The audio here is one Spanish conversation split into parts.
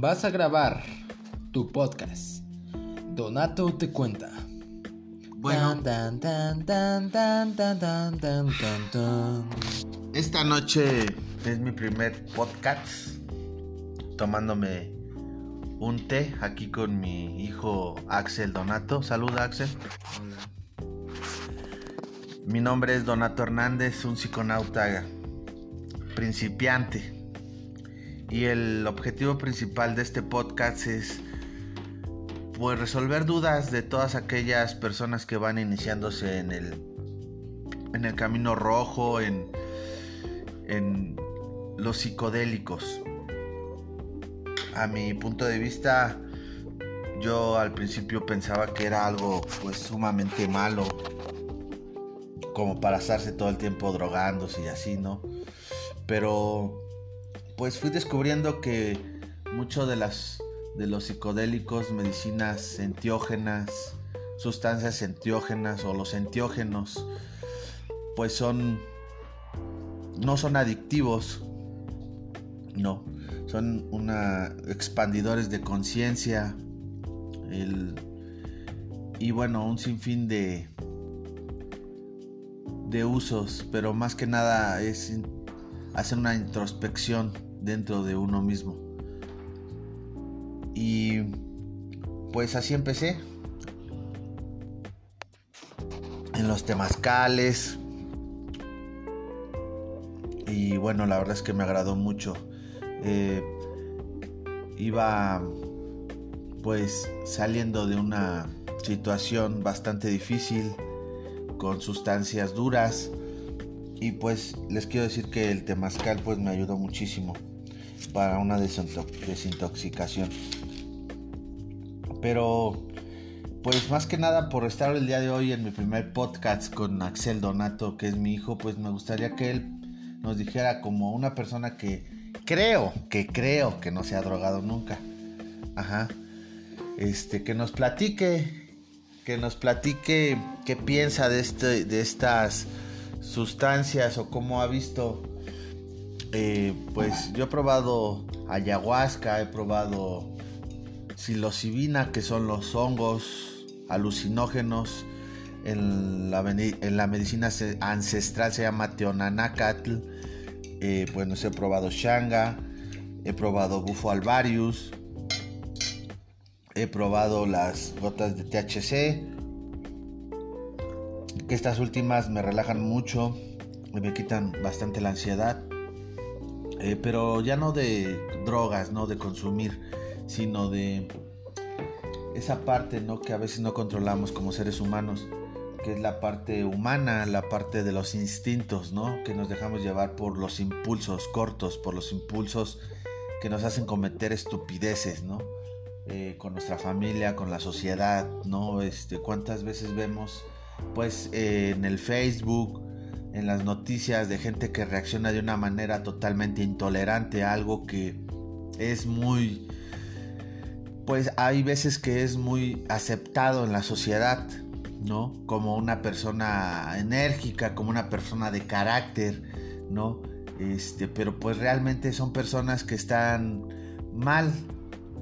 Vas a grabar tu podcast. Donato te cuenta. Bueno. Esta noche es mi primer podcast. Tomándome un té aquí con mi hijo Axel Donato. Saluda Axel. Hola. Mi nombre es Donato Hernández, un psiconauta principiante y el objetivo principal de este podcast es pues resolver dudas de todas aquellas personas que van iniciándose en el en el camino rojo, en en los psicodélicos. A mi punto de vista, yo al principio pensaba que era algo pues sumamente malo, como para estarse todo el tiempo drogándose y así, ¿no? Pero pues fui descubriendo que mucho de las de los psicodélicos, medicinas enteógenas, sustancias enteógenas o los enteógenos, pues son no son adictivos, no, son una expandidores de conciencia, y bueno, un sinfín de de usos, pero más que nada es hacer una introspección dentro de uno mismo. Y pues así empecé. En los temazcales. Y bueno, la verdad es que me agradó mucho. Eh, iba pues saliendo de una situación bastante difícil con sustancias duras y pues les quiero decir que el temazcal pues me ayudó muchísimo para una desintoxicación. Pero pues más que nada por estar el día de hoy en mi primer podcast con Axel Donato que es mi hijo pues me gustaría que él nos dijera como una persona que creo que creo que no se ha drogado nunca. Ajá. Este que nos platique que nos platique qué piensa de este de estas sustancias o cómo ha visto eh, pues yo he probado ayahuasca he probado psilocibina que son los hongos alucinógenos. En la, en la medicina ancestral se llama teonanacatl. Eh, bueno he probado shanga he probado bufo alvarius he probado las gotas de THC que estas últimas me relajan mucho me quitan bastante la ansiedad eh, pero ya no de drogas no de consumir sino de esa parte no que a veces no controlamos como seres humanos que es la parte humana la parte de los instintos no que nos dejamos llevar por los impulsos cortos por los impulsos que nos hacen cometer estupideces no eh, con nuestra familia, con la sociedad, ¿no? Este, ¿Cuántas veces vemos, pues, eh, en el Facebook, en las noticias de gente que reacciona de una manera totalmente intolerante a algo que es muy, pues, hay veces que es muy aceptado en la sociedad, ¿no? Como una persona enérgica, como una persona de carácter, ¿no? Este, pero pues realmente son personas que están mal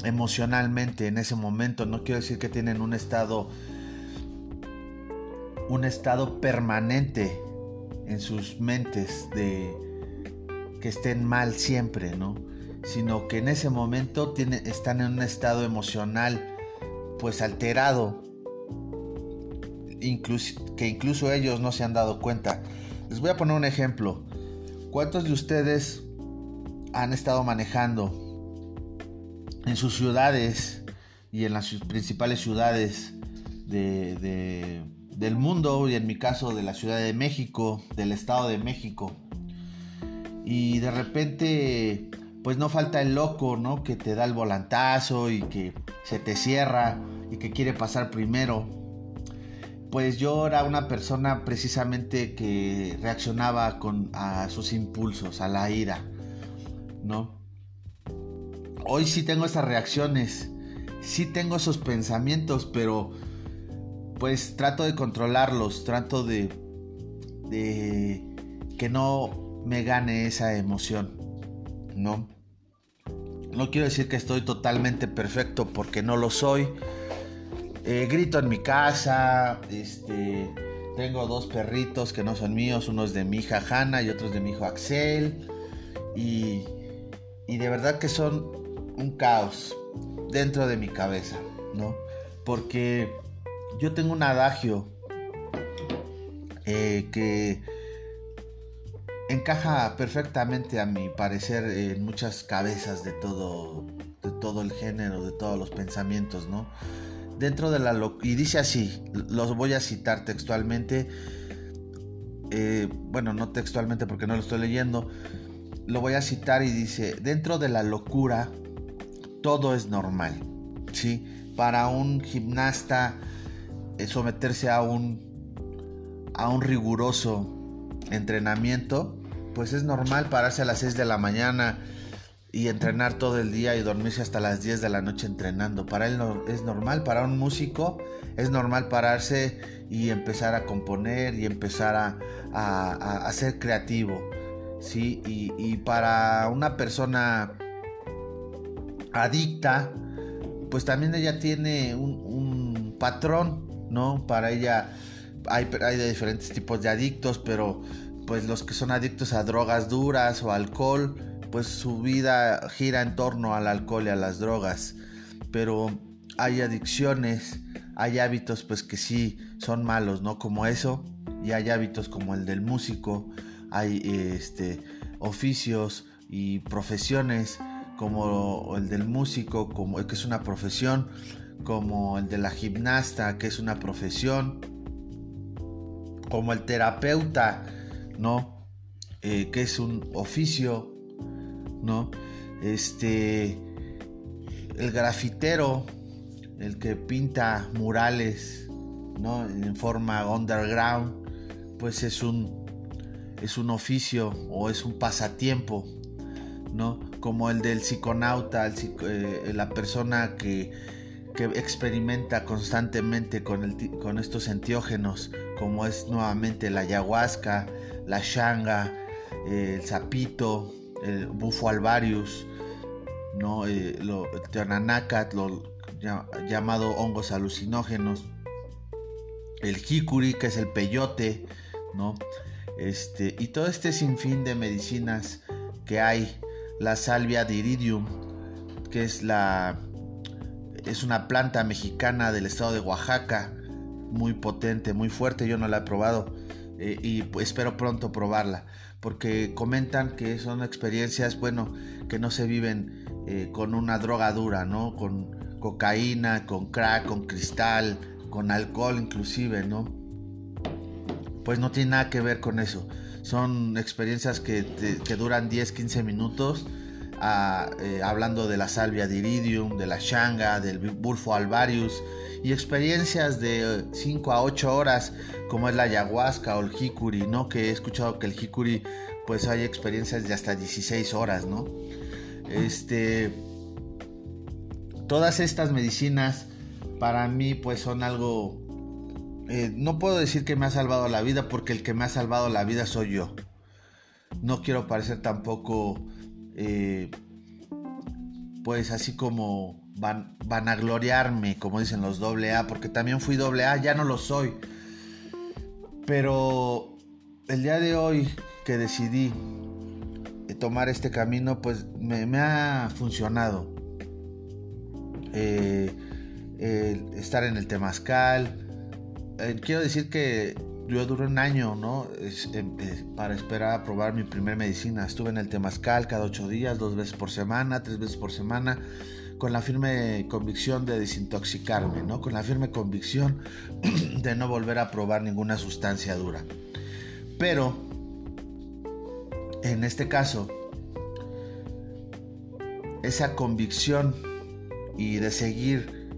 emocionalmente en ese momento. No quiero decir que tienen un estado un estado permanente en sus mentes de que estén mal siempre, ¿no? Sino que en ese momento tienen, están en un estado emocional pues alterado, que incluso ellos no se han dado cuenta. Les voy a poner un ejemplo. ¿Cuántos de ustedes han estado manejando en sus ciudades y en las principales ciudades de, del mundo y en mi caso de la Ciudad de México, del Estado de México. Y de repente, pues no falta el loco, ¿no? Que te da el volantazo y que se te cierra y que quiere pasar primero. Pues yo era una persona precisamente que reaccionaba con, a sus impulsos, a la ira, ¿no? hoy sí tengo esas reacciones, sí tengo esos pensamientos, pero pues trato de controlarlos, trato de, de que no me gane esa emoción, ¿no? No quiero decir que estoy totalmente perfecto porque no lo soy. Eh, grito en mi casa, este, tengo dos perritos que no son míos, uno es de mi hija Hanna y otro de mi hijo Axel. Y, y de verdad que son un caos dentro de mi cabeza, ¿no? Porque yo tengo un adagio eh, que encaja perfectamente a mi parecer en muchas cabezas de todo, de todo el género, de todos los pensamientos, ¿no? Dentro de la... Y dice así, los voy a citar textualmente, eh, bueno, no textualmente porque no lo estoy leyendo, lo voy a citar y dice, dentro de la locura todo es normal, ¿sí? Para un gimnasta someterse a un, a un riguroso entrenamiento, pues es normal pararse a las 6 de la mañana y entrenar todo el día y dormirse hasta las 10 de la noche entrenando. Para él es normal, para un músico es normal pararse y empezar a componer y empezar a, a, ser creativo. ¿sí? Y, para una persona adicta, pues también ella tiene un, un patrón, ¿no? Para ella hay, hay de diferentes tipos de adictos, pero pues los que son adictos a drogas duras o alcohol, pues su vida gira en torno al alcohol y a las drogas. Pero hay adicciones, hay hábitos pues que sí son malos, ¿no? Como eso, y hay hábitos como el del músico, hay este oficios y profesiones como el del músico, como que es una profesión, como el de la gimnasta, que es una profesión, como el terapeuta, ¿no? Eh, que es un oficio, ¿no? Este, el grafitero, el que pinta murales, ¿no? En forma underground, pues es un, es un oficio o es un pasatiempo, ¿no? Como el del psiconauta, eh, la persona que, que, experimenta constantemente con, estos enteógenos, como es nuevamente la ayahuasca, la shanga, el sapito, el bufo alvarius, ¿no? Eh, lo, el llamado hongos alucinógenos, el jicuri, que es el peyote, ¿no? Este, y todo este sinfín de medicinas que hay, la salvia de iridium, que es la es una planta mexicana del estado de Oaxaca, muy potente, muy fuerte, yo no la he probado eh, y espero pronto probarla, porque comentan que son experiencias, bueno, que no se viven eh, con una droga dura, ¿no? Con cocaína, con crack, con cristal, con alcohol inclusive, ¿no? Pues no tiene nada que ver con eso. Son experiencias que, que duran 10, 15 minutos. Eh, hablando de la salvia de de la shanga, del bulfo alvarius y experiencias de 5 a 8 horas como es la ayahuasca o el jicuri, ¿no? Que he escuchado que el jicuri pues hay experiencias de hasta 16 horas, ¿no? Este todas estas medicinas para mí pues son algo eh, no puedo decir que me ha salvado la vida porque el que me ha salvado la vida soy yo. No quiero parecer tampoco eh, pues así como van, van a gloriarme, como dicen los doble A, porque también fui doble A, ya no lo soy. Pero el día de hoy que decidí tomar este camino, pues me, ha funcionado. Eh, estar en el temazcal. Eh, quiero decir que yo duré un año, ¿no? Em, para esperar a probar mi primer medicina. Estuve en el temazcal cada ocho días, dos veces por semana, tres veces por semana con la firme convicción de desintoxicarme, ¿no? Con la firme convicción de no volver a probar ninguna sustancia dura. Pero, en este caso, esa convicción y de seguir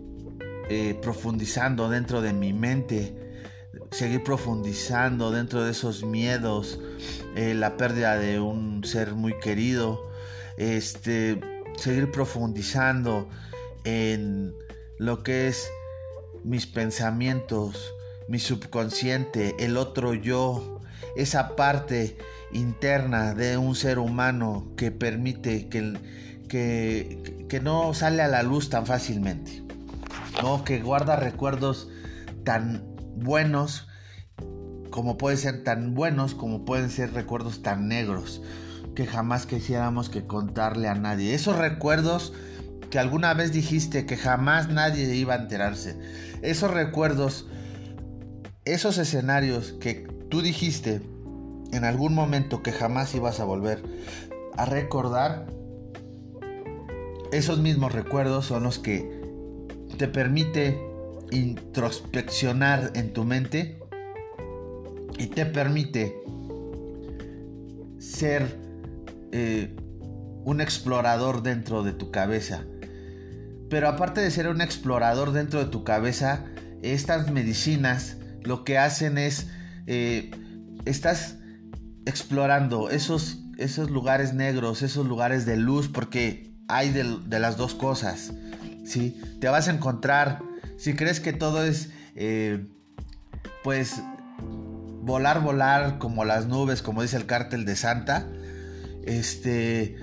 eh, profundizando dentro de mi mente, seguir profundizando dentro de esos miedos, eh, la pérdida de un ser muy querido, este, seguir profundizando en lo que es mis pensamientos, mi subconsciente, el otro yo, esa parte interna de un ser humano que permite que, que, que no sale a la luz tan fácilmente. ¿no? Que guarda recuerdos tan buenos como pueden ser tan buenos como pueden ser recuerdos tan negros que jamás quisiéramos que contarle a nadie. Esos recuerdos que alguna vez dijiste que jamás nadie iba a enterarse. Esos recuerdos, esos escenarios que tú dijiste en algún momento que jamás ibas a volver a recordar, esos mismos recuerdos son los que te permite introspeccionar en tu mente y te permite ser eh, un explorador dentro de tu cabeza. Pero aparte de ser un explorador dentro de tu cabeza, estas medicinas lo que hacen es, eh, estás explorando esos, esos lugares negros, esos lugares de luz, porque hay de, las dos cosas. ¿sí? Te vas a encontrar, si crees que todo es, eh, pues, volar, volar como las nubes, como dice el cártel de Santa, este,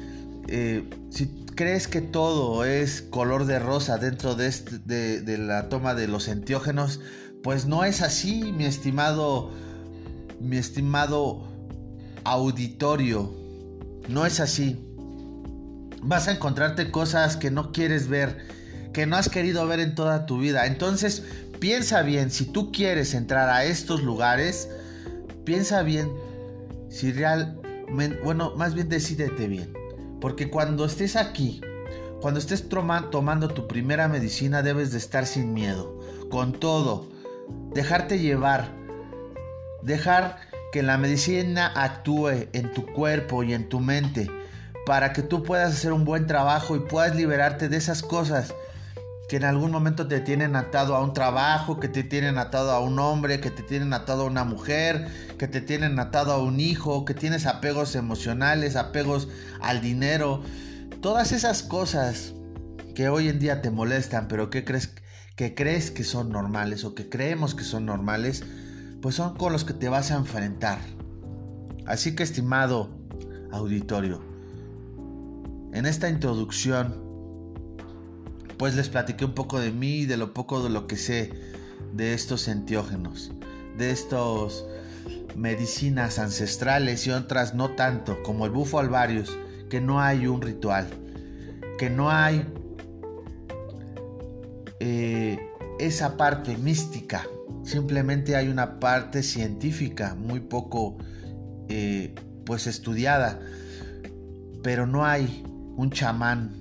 eh, si crees que todo es color de rosa dentro de, este, de, la toma de los enteógenos, pues no es así, mi estimado, mi estimado auditorio, no es así. Vas a encontrarte cosas que no quieres ver, que no has querido ver en toda tu vida. Entonces, piensa bien, si tú quieres entrar a estos lugares, piensa bien si realmente, bueno, más bien decídete bien. Porque cuando estés aquí, cuando estés tomando tu primera medicina, debes de estar sin miedo, con todo, dejarte llevar, dejar que la medicina actúe en tu cuerpo y en tu mente para que tú puedas hacer un buen trabajo y puedas liberarte de esas cosas que en algún momento te tienen atado a un trabajo, que te tienen atado a un hombre, que te tienen atado a una mujer, que te tienen atado a un hijo, que tienes apegos emocionales, apegos al dinero, todas esas cosas que hoy en día te molestan, pero que crees que crees que son normales o que creemos que son normales, pues son con los que te vas a enfrentar. Así que estimado auditorio, en esta introducción pues les platiqué un poco de mí de lo poco de lo que sé de estos entiógenos, de estos medicinas ancestrales y otras no tanto, como el bufo alvarius, que no hay un ritual, que no hay eh, esa parte mística, simplemente hay una parte científica muy poco eh, pues estudiada, pero no hay un chamán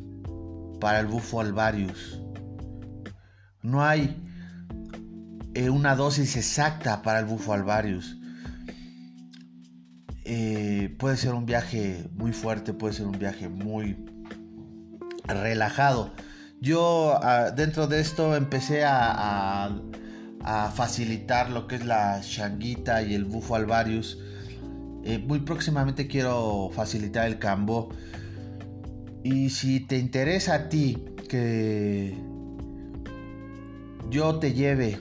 para el bufo alvarius. No hay eh, una dosis exacta para el bufo alvarius. Eh, puede ser un viaje muy fuerte, puede ser un viaje muy relajado. Yo ah, dentro de esto empecé a, facilitar lo que es la changuita y el bufo alvarius. Eh, muy próximamente quiero facilitar el cambo. Y si te interesa a ti que yo te lleve,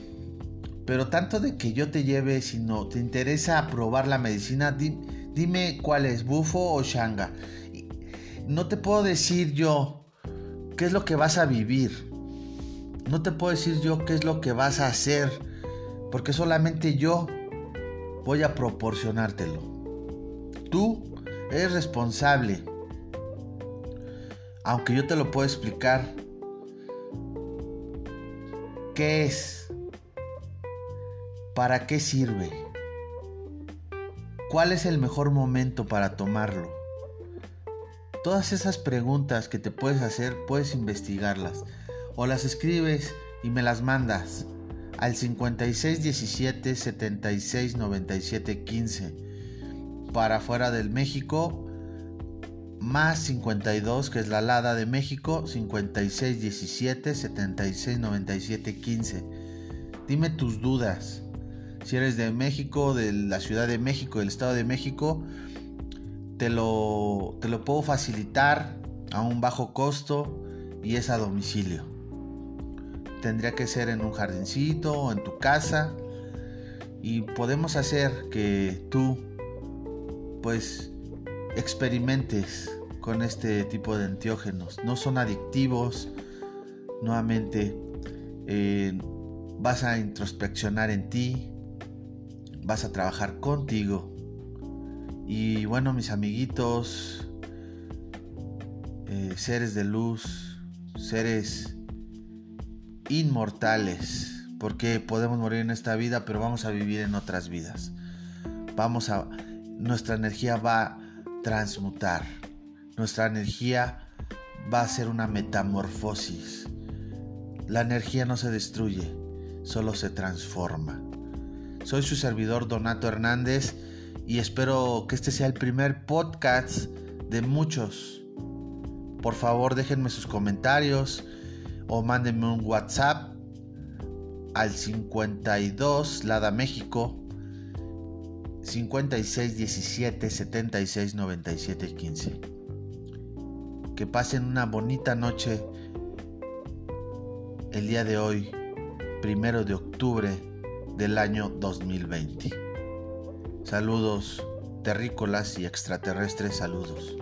pero tanto de que yo te lleve, sino te interesa probar la medicina, dime cuál es, bufo o shanga. No te puedo decir yo qué es lo que vas a vivir. No te puedo decir yo qué es lo que vas a hacer, porque solamente yo voy a proporcionártelo. Tú eres responsable aunque yo te lo puedo explicar, ¿qué es? ¿Para qué sirve? ¿Cuál es el mejor momento para tomarlo? Todas esas preguntas que te puedes hacer, puedes investigarlas o las escribes y me las mandas al 5617 76 97 15 para fuera del México más 52 que es la Lada de México 56 17 76 97 15 dime tus dudas. Si eres de México de la Ciudad de México del Estado de México te lo, te lo puedo facilitar a un bajo costo y es a domicilio. Tendría que ser en un jardincito o en tu casa. Y podemos hacer que tú pues experimentes con este tipo de antiógenos. No son adictivos. Nuevamente eh, vas a introspeccionar en ti. Vas a trabajar contigo. Y bueno, mis amiguitos, eh, seres de luz, seres inmortales, porque podemos morir en esta vida, pero vamos a vivir en otras vidas. Vamos a nuestra energía va transmutar. Nuestra energía va a ser una metamorfosis. La energía no se destruye, solo se transforma. Soy su servidor Donato Hernández y espero que este sea el primer podcast de muchos. Por favor, déjenme sus comentarios o mándenme un WhatsApp al 52 Lada México 56 17 76 97 15. Que pasen una bonita noche el día de hoy, primero de octubre del año 2020. Saludos terrícolas y extraterrestres, saludos.